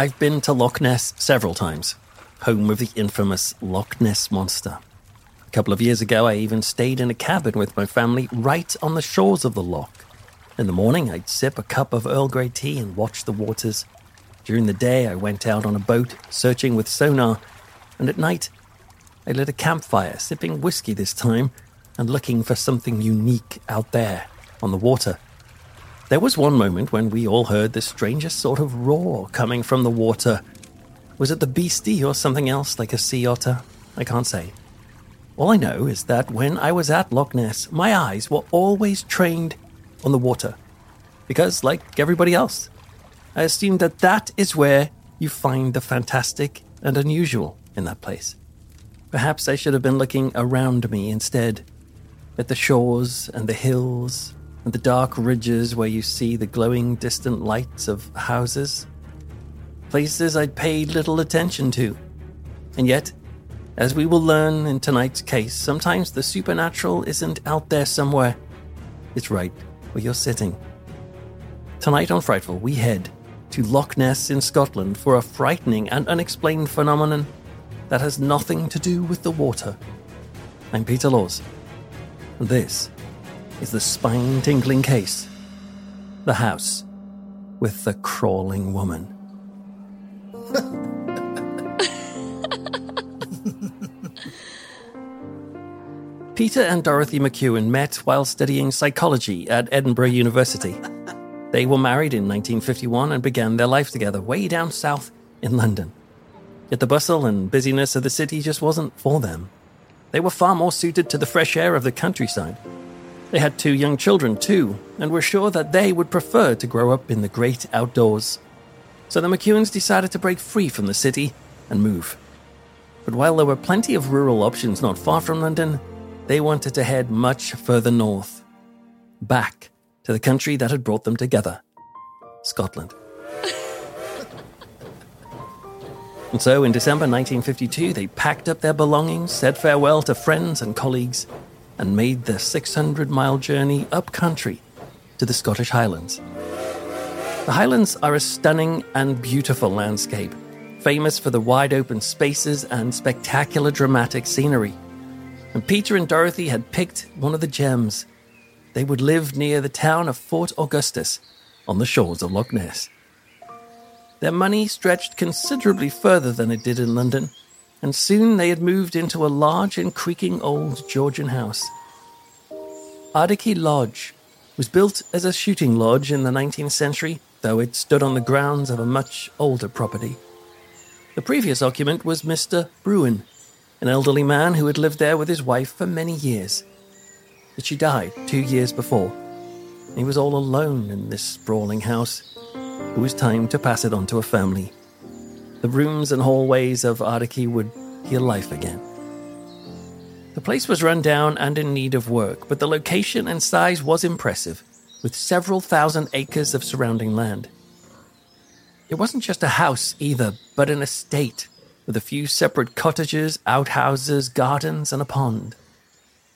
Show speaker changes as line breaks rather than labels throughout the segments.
I've been to Loch Ness several times, home of the infamous Loch Ness Monster. A couple of years ago, I even stayed in a cabin with my family right on the shores of the loch. In the morning, I'd sip a cup of Earl Grey tea and watch the waters. During the day, I went out on a boat searching with sonar, and at night, I lit a campfire, sipping whiskey this time and looking for something unique out there on the water. There was one moment when we all heard the strangest sort of roar coming from the water. Was it the beastie or something else like a sea otter? I can't say. All I know is that when I was at Loch Ness, my eyes were always trained on the water. Because, like everybody else, I assumed that that is where you find the fantastic and unusual in that place. Perhaps I should have been looking around me instead, at the shores and the hills and the dark ridges where you see the glowing distant lights of houses. Places I'd paid little attention to. And yet, as we will learn in tonight's case, sometimes the supernatural isn't out there somewhere. It's right where you're sitting. Tonight on Frightful, we head to Loch Ness in Scotland for a frightening and unexplained phenomenon that has nothing to do with the water. I'm Peter Laws. And this is the spine tingling case The House with the Crawling Woman. Peter and Dorothy McEwan met while studying psychology at Edinburgh University. They were married in 1951 and began their life together way down south in London. Yet the bustle and busyness of the city just wasn't for them. They were far more suited to the fresh air of the countryside. They had two young children, too, and were sure that they would prefer to grow up in the great outdoors. So the McEwans decided to break free from the city and move. But while there were plenty of rural options not far from London, they wanted to head much further north, back to the country that had brought them together Scotland. and so in December 1952, they packed up their belongings, said farewell to friends and colleagues, and made the 600 mile journey up country to the Scottish Highlands. The Highlands are a stunning and beautiful landscape, famous for the wide open spaces and spectacular dramatic scenery. And Peter and Dorothy had picked one of the gems. They would live near the town of Fort Augustus on the shores of Loch Ness. Their money stretched considerably further than it did in London, and soon they had moved into a large and creaking old Georgian house. Ardachy Lodge was built as a shooting lodge in the 19th century, though it stood on the grounds of a much older property. The previous occupant was Mr. Bruen, an elderly man who had lived there with his wife for many years. But she died two years before. He was all alone in this sprawling house. It was time to pass it on to a family. The rooms and hallways of Ardachy would heal life again. The place was run down and in need of work, but the location and size was impressive, with several thousand acres of surrounding land. It wasn't just a house either, but an estate with a few separate cottages, outhouses, gardens, and a pond.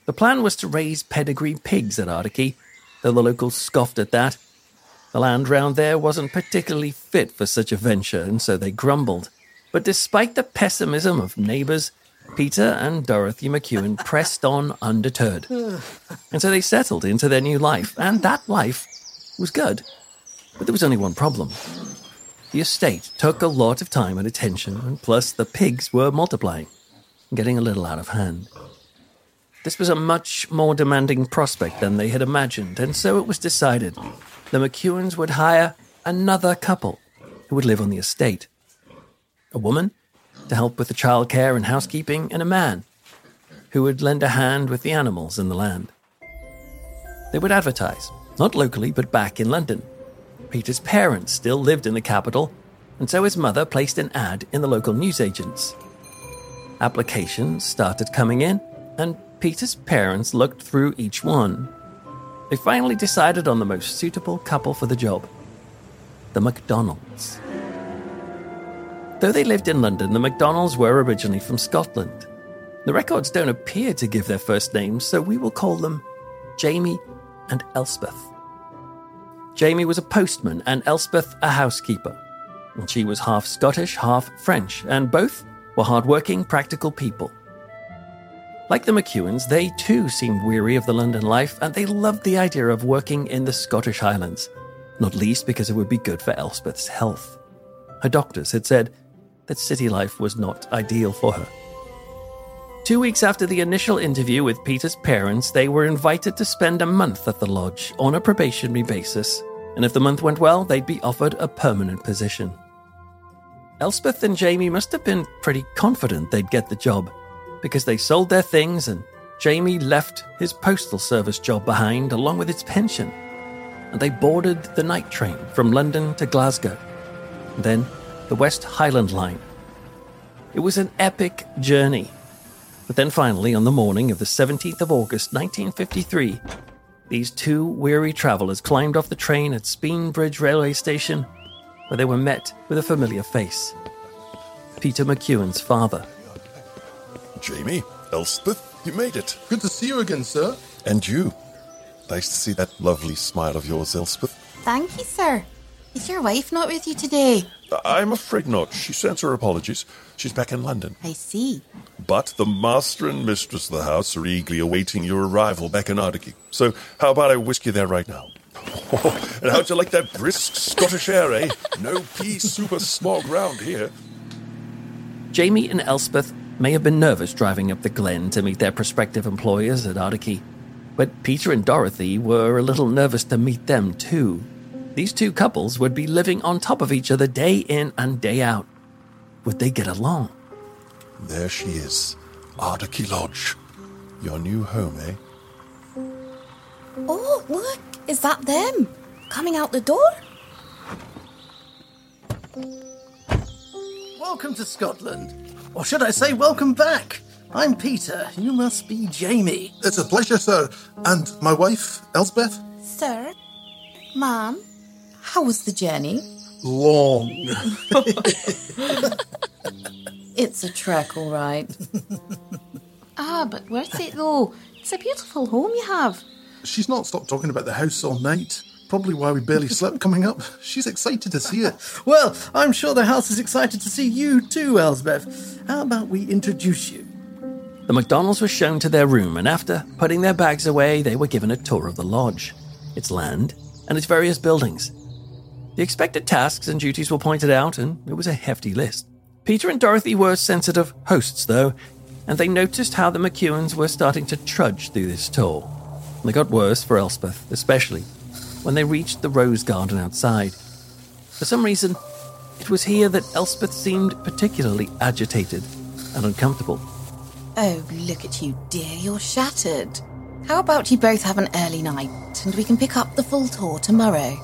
The plan was to raise pedigree pigs at Ardachy, though the locals scoffed at that. The land round there wasn't particularly fit for such a venture, and so they grumbled. But despite the pessimism of neighbours, Peter and Dorothy McEwan pressed on undeterred. And so they settled into their new life, and that life was good. But there was only one problem. The estate took a lot of time and attention, and plus the pigs were multiplying, getting a little out of hand. This was a much more demanding prospect than they had imagined, and so it was decided the McEwans would hire another couple who would live on the estate. A woman to help with the childcare and housekeeping, and a man who would lend a hand with the animals in the land. They would advertise, not locally, but back in London. Peter's parents still lived in the capital, and so his mother placed an ad in the local newsagents. Applications started coming in, and Peter's parents looked through each one. They finally decided on the most suitable couple for the job the McDonalds. Though they lived in London, the McDonalds were originally from Scotland. The records don't appear to give their first names, so we will call them Jamie and Elspeth. Jamie was a postman and Elspeth a housekeeper. She was half Scottish, half French, and both were hardworking, practical people. Like the McEwans, they too seemed weary of the London life and they loved the idea of working in the Scottish Highlands, not least because it would be good for Elspeth's health. Her doctors had said that city life was not ideal for her. Two weeks after the initial interview with Peter's parents, they were invited to spend a month at the lodge on a probationary basis, and if the month went well, they'd be offered a permanent position. Elspeth and Jamie must have been pretty confident they'd get the job, because they sold their things and Jamie left his postal service job behind along with its pension, and they boarded the night train from London to Glasgow, then the West Highland Line. It was an epic journey but then finally, on the morning of the 17th of August 1953, these two weary travellers climbed off the train at Spean Bridge railway station, where they were met with a familiar face Peter McEwan's father.
Jamie, Elspeth, you made it.
Good to see you again, sir.
And you. Nice to see that lovely smile of yours, Elspeth.
Thank you, sir. Is your wife not with you today?
I'm afraid not. She sends her apologies. She's back in London.
I see.
But the master and mistress of the house are eagerly awaiting your arrival back in Ardachy. So how about I whisk you there right now? and how'd you like that brisk Scottish air, eh? No pea souper smog round here.
Jamie and Elspeth may have been nervous driving up the glen to meet their prospective employers at Ardachy, but Peter and Dorothy were a little nervous to meet them too. These two couples would be living on top of each other day in and day out. Would they get along?
There she is, Ardachy Lodge. Your new home, eh?
Oh, look, is that them? Coming out the door?
Welcome to Scotland. Or should I say, welcome back. I'm Peter. You must be Jamie.
It's a pleasure, sir. And my wife, Elspeth?
Sir? Ma'am? How was the journey?
Long.
It's a trek, all right. ah, but worth it though. It's a beautiful home you have.
She's not stopped talking about the house all night. Probably why we barely slept coming up. She's excited to see it.
Well, I'm sure the house is excited to see you too, Elspeth. How about we introduce you?
The McDonalds were shown to their room, and after putting their bags away, they were given a tour of the lodge, its land, and its various buildings. The expected tasks and duties were pointed out, and it was a hefty list. Peter and Dorothy were sensitive hosts, though, and they noticed how the McEwans were starting to trudge through this tour. And it got worse for Elspeth, especially when they reached the rose garden outside. For some reason, it was here that Elspeth seemed particularly agitated and uncomfortable.
Oh, look at you, dear. You're shattered. How about you both have an early night and we can pick up the full tour tomorrow?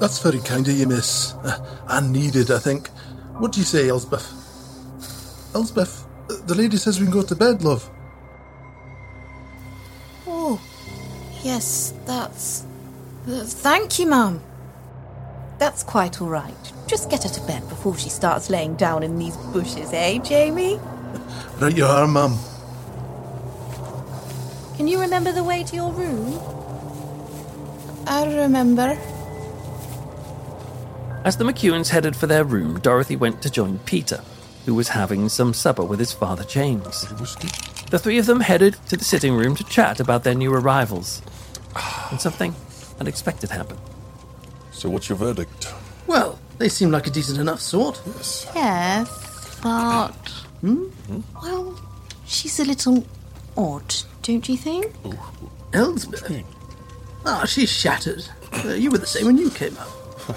That's very kind of you, miss. Uh, and needed, I think. What do you say, Elspeth? Elspeth, uh, the lady says we can go to bed, love.
Oh, yes, that's. Uh, Thank you, Mum. That's quite all right. Just get her to bed before she starts laying down in these bushes, eh, Jamie?
Right you are, mum.
Can you remember the way to your room? I remember.
As the McEwans headed for their room, Dorothy went to join Peter, who was having some supper with his father James. The three of them headed to the sitting room to chat about their new arrivals. And something unexpected happened.
So what's your verdict?
Well, They seem like a decent enough sort.
Yes, but. Hmm? Well, she's a little odd, don't you think?
Elspeth? Ah, she's shattered. Uh, you were the same when you came up.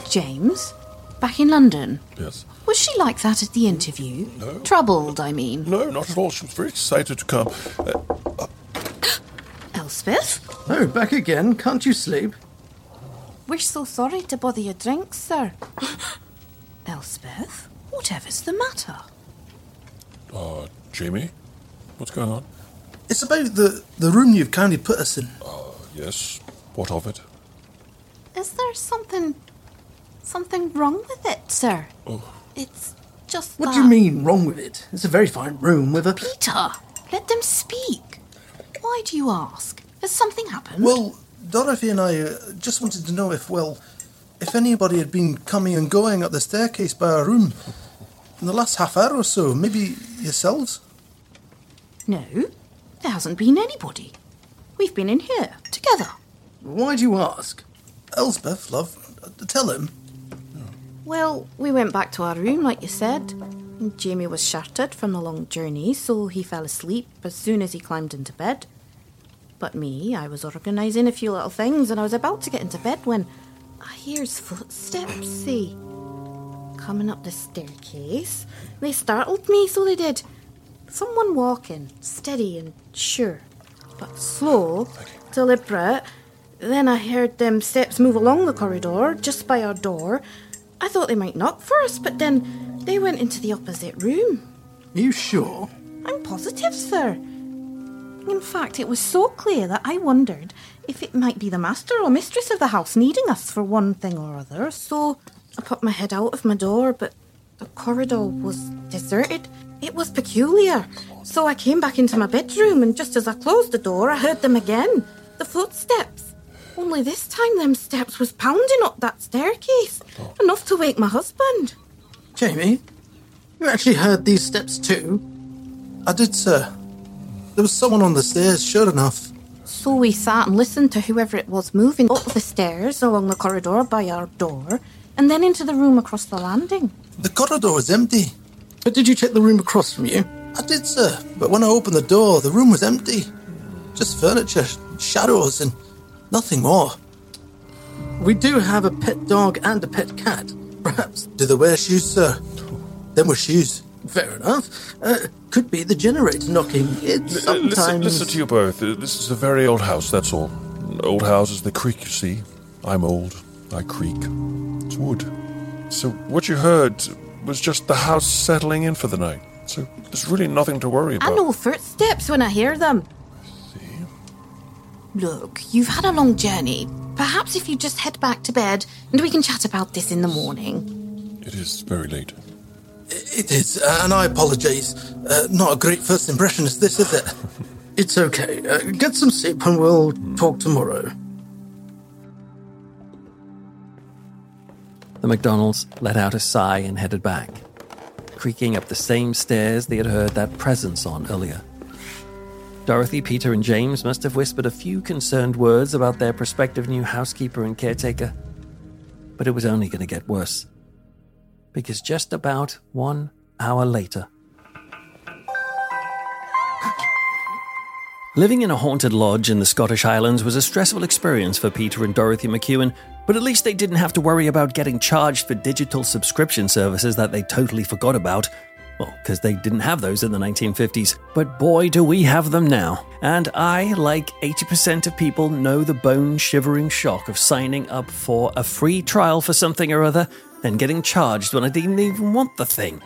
James? Back in London?
Yes.
Was she like that at the interview?
No.
Troubled, I mean.
No, not at all. She was very excited to come. Uh,
Elspeth?
Oh, back again. Can't you sleep?
We're so sorry to bother your drinks, sir. Elspeth? Whatever's the matter?
uh, Jamie? What's going on?
It's about the, the room you've kindly put us in.
Uh, yes. What of it?
Is there something. something wrong with it, sir?
Oh.
It's just.
What
that...
do you mean wrong with it? It's a very fine room with a.
Peter, let them speak. Why do you ask? Has something happened?
Well, Dorothy and I uh, just wanted to know if, well, if anybody had been coming and going up the staircase by our room in the last half hour or so. Maybe yourselves?
No, there hasn't been anybody. We've been in here, together.
Why do you ask?
Elspeth, love, uh, tell him.
Well, we went back to our room, like you said. Jamie was shattered from the long journey, so he fell asleep as soon as he climbed into bed. But me, I was organising a few little things, and I was about to get into bed when I hears footsteps, see, coming up the staircase. They startled me, so they did. Someone walking, steady and sure, but slow, deliberate. Then I heard them steps move along the corridor, just by our door. I thought they might knock for us, but then they went into the opposite room.
Are you sure?
I'm positive, sir. In fact, it was so clear that I wondered if it might be the master or mistress of the house needing us for one thing or other. So I put my head out of my door, but the corridor was deserted. It was peculiar. So I came back into my bedroom, and just as I closed the door, I heard them again the footsteps. Only this time, them steps was pounding up that staircase, enough to wake my husband.
Jamie, you actually heard these steps too?
I did, sir. There was someone on the stairs, sure enough.
So we sat and listened to whoever it was moving up the stairs along the corridor by our door, and then into the room across the landing.
The corridor was empty.
But did you check the room across from you?
I did, sir. But when I opened the door, the room was empty. Just furniture, shadows, and nothing more.
We do have a pet dog and a pet cat. Perhaps.
Do they wear shoes, sir? Them were shoes.
Fair enough. Uh, could be the generator knocking. It sometimes.
Listen, listen to you both. Uh, This is a very old house, that's all. Old houses, they creak, you see. I'm old. I creak. It's wood. So what you heard was just the house settling in for the night. So there's really nothing to worry about.
I know footsteps when I hear them. See. Look, you've had a long journey. Perhaps if you just head back to bed and we can chat about this in the morning.
It is very late.
It is, and I apologise. Uh, not a great first impression is this, is it?
It's okay. Uh, get some sleep and we'll talk tomorrow.
The McDonalds let out a sigh and headed back, creaking up the same stairs they had heard that presence on earlier. Dorothy, Peter, and James must have whispered a few concerned words about their prospective new housekeeper and caretaker. But it was only going to get worse. Because just about one hour later, Living in a haunted lodge in the Scottish Highlands was a stressful experience for Peter and Dorothy McEwan, but at least they didn't have to worry about getting charged for digital subscription services that they totally forgot about. Well, because they didn't have those in the 1950s. But boy, do we have them now. And I, like 80% of people, know the bone shivering shock of signing up for a free trial for something or other and getting charged when I didn't even want the thing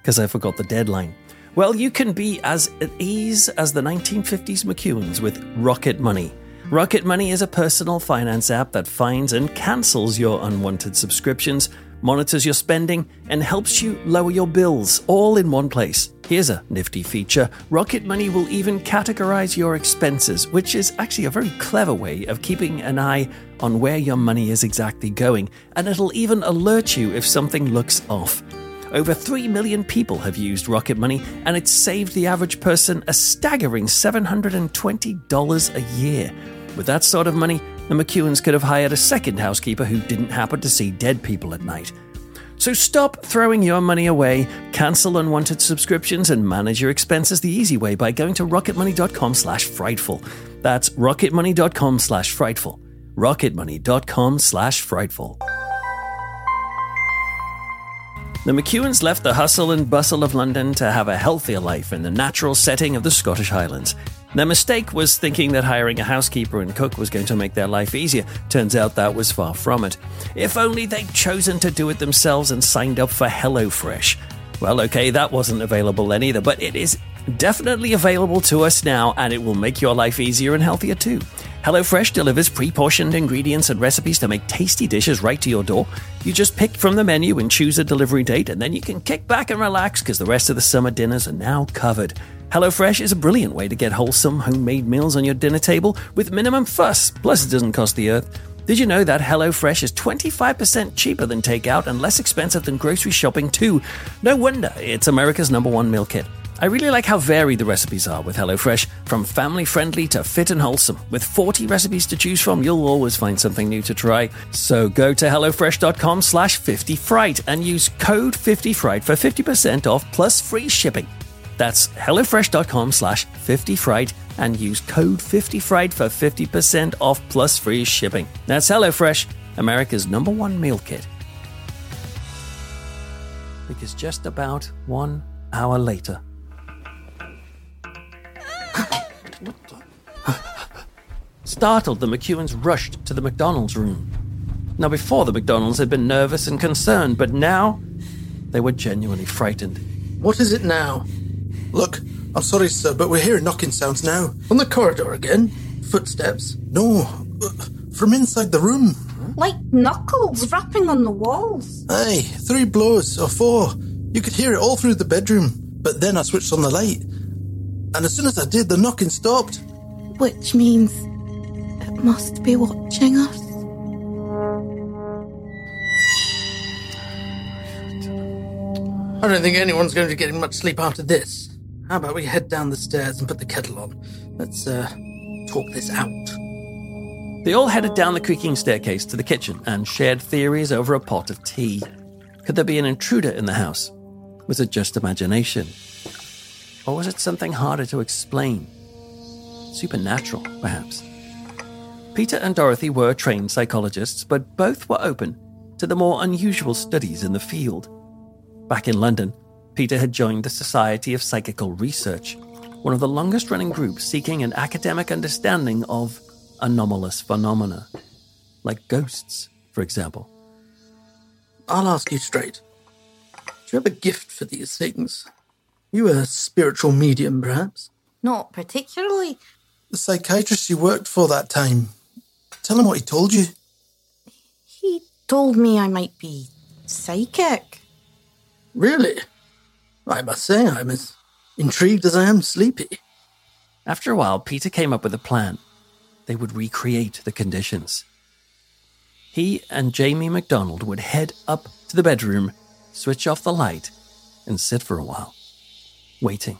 because I forgot the deadline. Well, you can be as at ease as the 1950s McEwans with Rocket Money. Rocket Money is a personal finance app that finds and cancels your unwanted subscriptions, monitors your spending, and helps you lower your bills all in one place. Here's a nifty feature Rocket Money will even categorize your expenses, which is actually a very clever way of keeping an eye on where your money is exactly going, and it'll even alert you if something looks off. Over 3 million people have used Rocket Money, and it's saved the average person a staggering $720 a year. With that sort of money, the McEwans could have hired a second housekeeper who didn't happen to see dead people at night. So stop throwing your money away, cancel unwanted subscriptions, and manage your expenses the easy way by going to rocketmoney.com slash frightful. That's rocketmoney.com slash frightful. rocketmoney.com slash frightful. The McEwans left the hustle and bustle of London to have a healthier life in the natural setting of the Scottish Highlands. Their mistake was thinking that hiring a housekeeper and cook was going to make their life easier. Turns out that was far from it. If only they'd chosen to do it themselves and signed up for HelloFresh. Well, okay, that wasn't available then either, but it is definitely available to us now, and it will make your life easier and healthier too. HelloFresh delivers pre portioned ingredients and recipes to make tasty dishes right to your door. You just pick from the menu and choose a delivery date, and then you can kick back and relax because the rest of the summer dinners are now covered. HelloFresh is a brilliant way to get wholesome homemade meals on your dinner table with minimum fuss, plus it doesn't cost the earth. Did you know that HelloFresh is 25% cheaper than takeout and less expensive than grocery shopping too? No wonder it's America's number one meal kit. I really like how varied the recipes are with HelloFresh, from family friendly to fit and wholesome. With 40 recipes to choose from, you'll always find something new to try. So go to HelloFresh.com slash 50fright and use code 50fright for 50% off plus free shipping. That's HelloFresh.com slash 50fright and use code 50fright for 50% off plus free shipping. That's HelloFresh, America's number one meal kit. Because just about one hour later, Startled, the McEwans rushed to the McDonald's room. Now, before the McDonald's had been nervous and concerned, but now they were genuinely frightened.
What is it now?
Look, I'm sorry, sir, but we're hearing knocking sounds now.
On the corridor again? Footsteps?
No, uh, from inside the room.
Like knuckles rapping on the walls.
Aye, three blows or four. You could hear it all through the bedroom. But then I switched on the light. And as soon as I did, the knocking stopped.
Which means it must be watching us.
I don't think anyone's going to be getting much sleep after this. How about we head down the stairs and put the kettle on? Let's, uh, talk this out.
They all headed down the creaking staircase to the kitchen and shared theories over a pot of tea. Could there be an intruder in the house? Was it just imagination? Or was it something harder to explain? Supernatural, perhaps. Peter and Dorothy were trained psychologists, but both were open to the more unusual studies in the field. Back in London, Peter had joined the Society of Psychical Research, one of the longest running groups seeking an academic understanding of anomalous phenomena, like ghosts, for example.
I'll ask you straight. Do you have a gift for these things? You a spiritual medium, perhaps?
Not particularly.
The psychiatrist you worked for that time. Tell him what he told you.
He told me I might be psychic.
Really? I must say I'm as intrigued as I am sleepy.
After a while, Peter came up with a plan. They would recreate the conditions. He and Jamie McDonald would head up to the bedroom, switch off the light, and sit for a while, waiting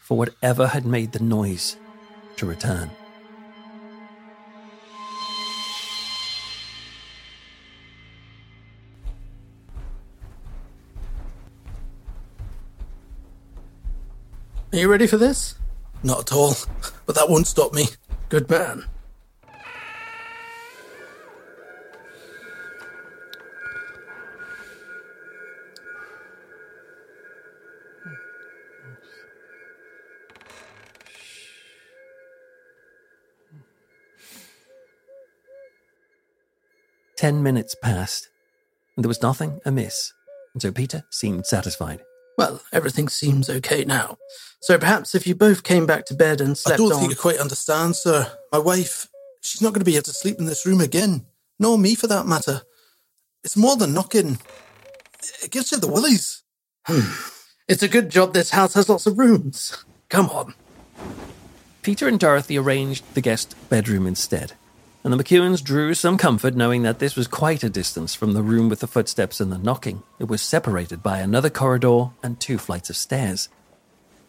for whatever had made the noise to return.
Are you ready for this?
Not at all. But that won't stop me.
Good man.
Ten minutes passed, and there was nothing amiss, and so Peter seemed satisfied.
Well, everything seems okay now. So perhaps if you both came back to bed and slept on.
I don't
on.
think you quite understand, sir. My wife, she's not going to be able to sleep in this room again. Nor me, for that matter. It's more than knocking. It gives you the willies. Hmm.
It's a good job this house has lots of rooms. Come on.
Peter and Dorothy arranged the guest bedroom instead, and the McEwans drew some comfort knowing that this was quite a distance from the room with the footsteps and the knocking. It was separated by another corridor and two flights of stairs.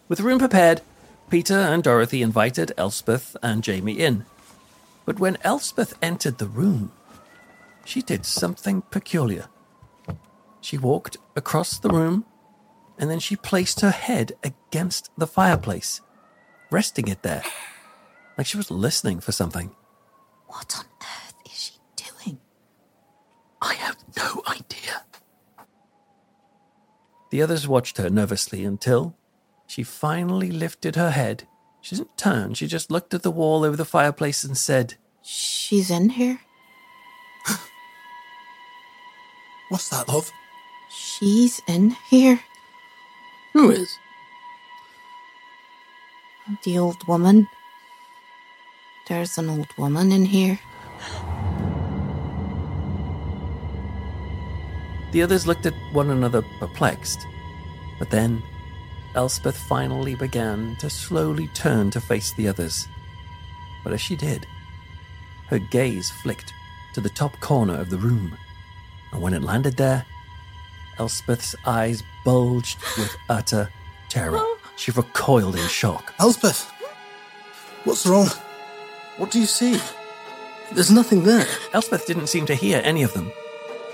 With the room prepared, Peter and Dorothy invited Elspeth and Jamie in. But when Elspeth entered the room, she did something peculiar. She walked across the room and then she placed her head against the fireplace, resting it there, like she was listening for something.
What on earth is she doing?
I have no idea.
The others watched her nervously until she finally lifted her head. She didn't turn, she just looked at the wall over the fireplace and said,
She's in here.
What's that, love?
She's in here.
Who is?
The old woman. There's an old woman in here.
The others looked at one another perplexed. But then, Elspeth finally began to slowly turn to face the others. But as she did, her gaze flicked to the top corner of the room. And when it landed there, Elspeth's eyes bulged with utter terror. Oh. She recoiled in shock.
Elspeth! What's wrong? What do you see?
There's nothing there.
Elspeth didn't seem to hear any of them,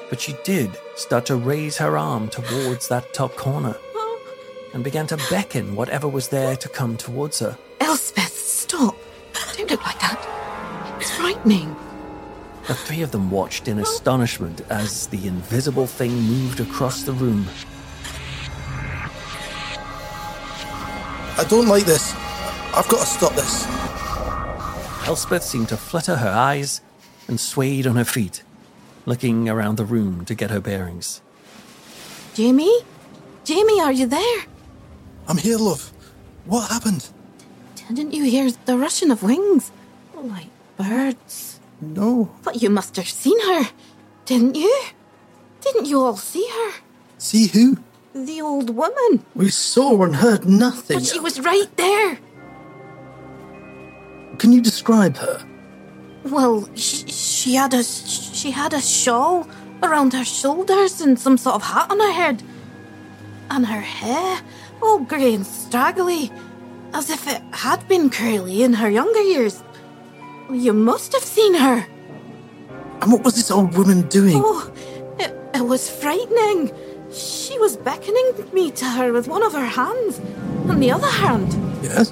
but she did start to raise her arm towards that top corner and began to beckon whatever was there to come towards her.
Elspeth, stop. Don't look like that. It's frightening.
The three of them watched in astonishment as the invisible thing moved across the room.
I don't like this. I've got to stop this.
Elspeth seemed to flutter her eyes and swayed on her feet, looking around the room to get her bearings.
Jamie? Jamie, are you there?
I'm here, love. What happened?
Didn't you hear the rushing of wings? Like birds.
No.
But you must have seen her, didn't you? Didn't you all see her?
See who?
The old woman.
We saw and heard nothing.
But she was right there.
Can you describe her?
Well, she, she had a she had a shawl around her shoulders and some sort of hat on her head, and her hair all grey and straggly, as if it had been curly in her younger years. You must have seen her.
And what was this old woman doing?
Oh, it, it was frightening. She was beckoning me to her with one of her hands, and the other hand.
Yes?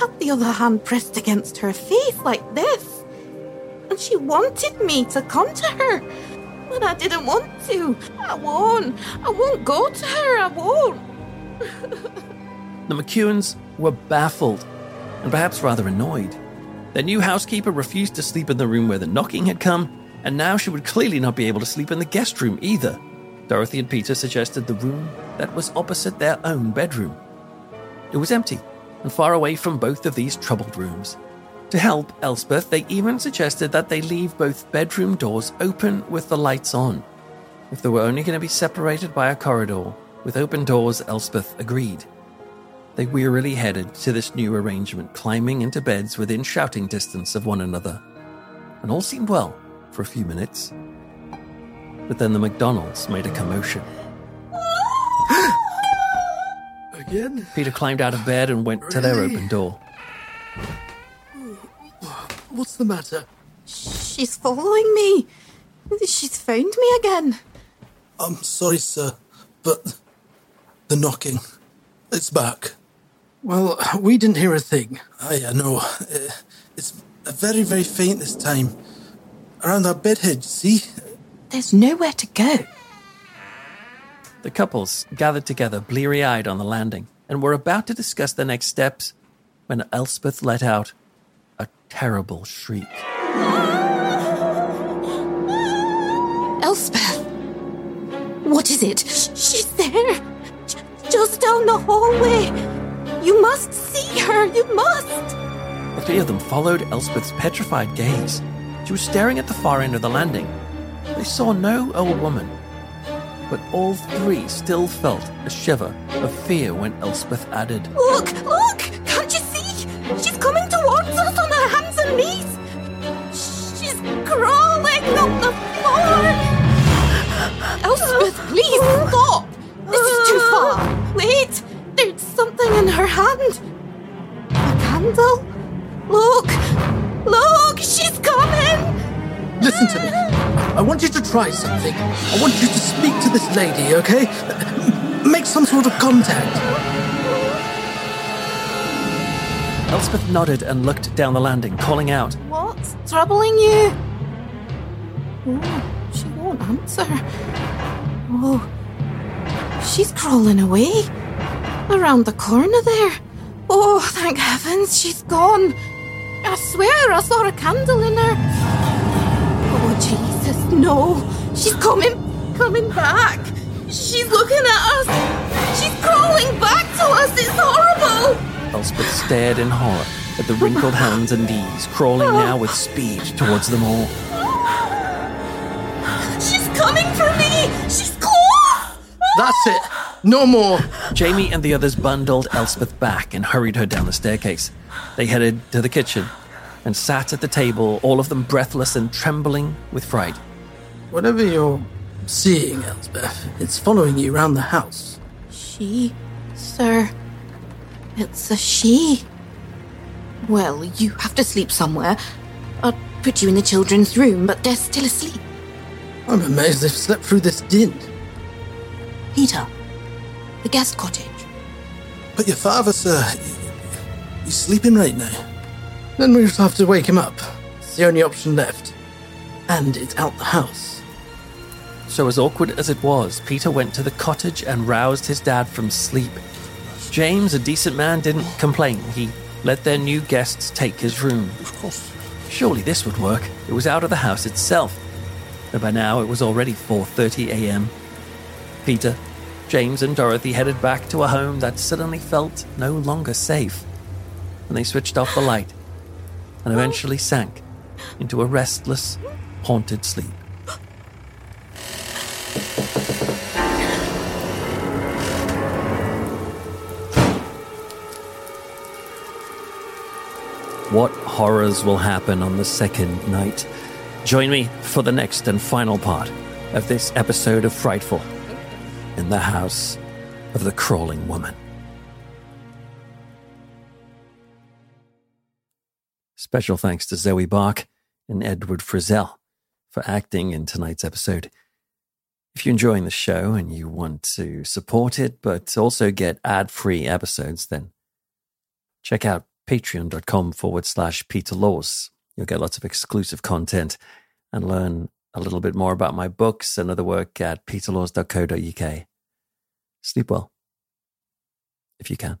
Had the other hand pressed against her face like this. And she wanted me to come to her. But I didn't want to. I won't. I won't go to her. I won't.
The McEwans were baffled and perhaps rather annoyed. Their new housekeeper refused to sleep in the room where the knocking had come, and now she would clearly not be able to sleep in the guest room either. Dorothy and Peter suggested the room that was opposite their own bedroom. It was empty and far away from both of these troubled rooms. To help Elspeth, they even suggested that they leave both bedroom doors open with the lights on. If they were only going to be separated by a corridor with open doors, Elspeth agreed. They wearily headed to this new arrangement, climbing into beds within shouting distance of one another. And all seemed well for a few minutes. But then the McDonalds made a commotion.
Again?
Peter climbed out of bed and went to their open door.
What's the matter?
She's following me. She's found me again.
I'm sorry, sir, but the knocking, it's back.
Well, we didn't hear a thing.
I, I know. Uh, It's very, very faint this time. Around our bed head, see?
There's nowhere to go.
The couples gathered together, bleary eyed, on the landing and were about to discuss the next steps when Elspeth let out a terrible shriek.
Elspeth! What is it? She's there! Just down the hallway! You must see her! You must!
The three of them followed Elspeth's petrified gaze. She was staring at the far end of the landing. They saw no old woman, but all three still felt a shiver of fear when Elspeth added,
Look! Look! Can't you see? She's coming towards us on her hands and knees! She's crawling up the floor! Elspeth, please stop! This is too far! Wait! There's something in her hand! A candle? Look! Look! She's coming!
Listen to me. I want want you to try something. I want you to speak to this lady, okay? Make some sort of contact.
Elspeth nodded and looked down the landing, calling out.
What's troubling you? Oh, she won't answer. Oh, she's crawling away. Around the corner there. Oh, thank heavens, she's gone. I swear I saw a candle in her. Oh, Jesus, no. She's coming, coming back. She's looking at us. She's crawling back to us. It's horrible.
Elspeth stared in horror at the wrinkled hands and knees, crawling now with speed towards them all.
She's coming for me. She's close.
That's it. No more.
Jamie and the others bundled Elspeth back and hurried her down the staircase. They headed to the kitchen and sat at the table, all of them breathless and trembling with fright.
Whatever you're seeing, Elspeth, it's following you around the house.
She, sir. It's a she. Well, you have to sleep somewhere. I'll put you in the children's room, but they're still asleep.
I'm amazed they've slept through this din.
Peter, the guest cottage.
But your father, sir, he's sleeping right now.
Then we just have to wake him up. It's the only option left. And it's out the house.
So, as awkward as it was, Peter went to the cottage and roused his dad from sleep. James, a decent man, didn't complain. He let their new guests take his room.
Of course.
Surely this would work. It was out of the house itself. And by now it was already 4:30 a.m. Peter, James and Dorothy headed back to a home that suddenly felt no longer safe. And they switched off the light and eventually sank into a restless, haunted sleep. What horrors will happen on the second night? Join me for the next and final part of this episode of Frightful in the House of the Crawling Woman. Special thanks to Zoe Barke and Edward Frizzell for acting in tonight's episode. If you're enjoying the show and you want to support it, but also get ad free episodes, then check out patreon.com forward slash Peter Laws. You'll get lots of exclusive content and learn a little bit more about my books and other work at peterlaws.co.uk. Sleep well, if you can.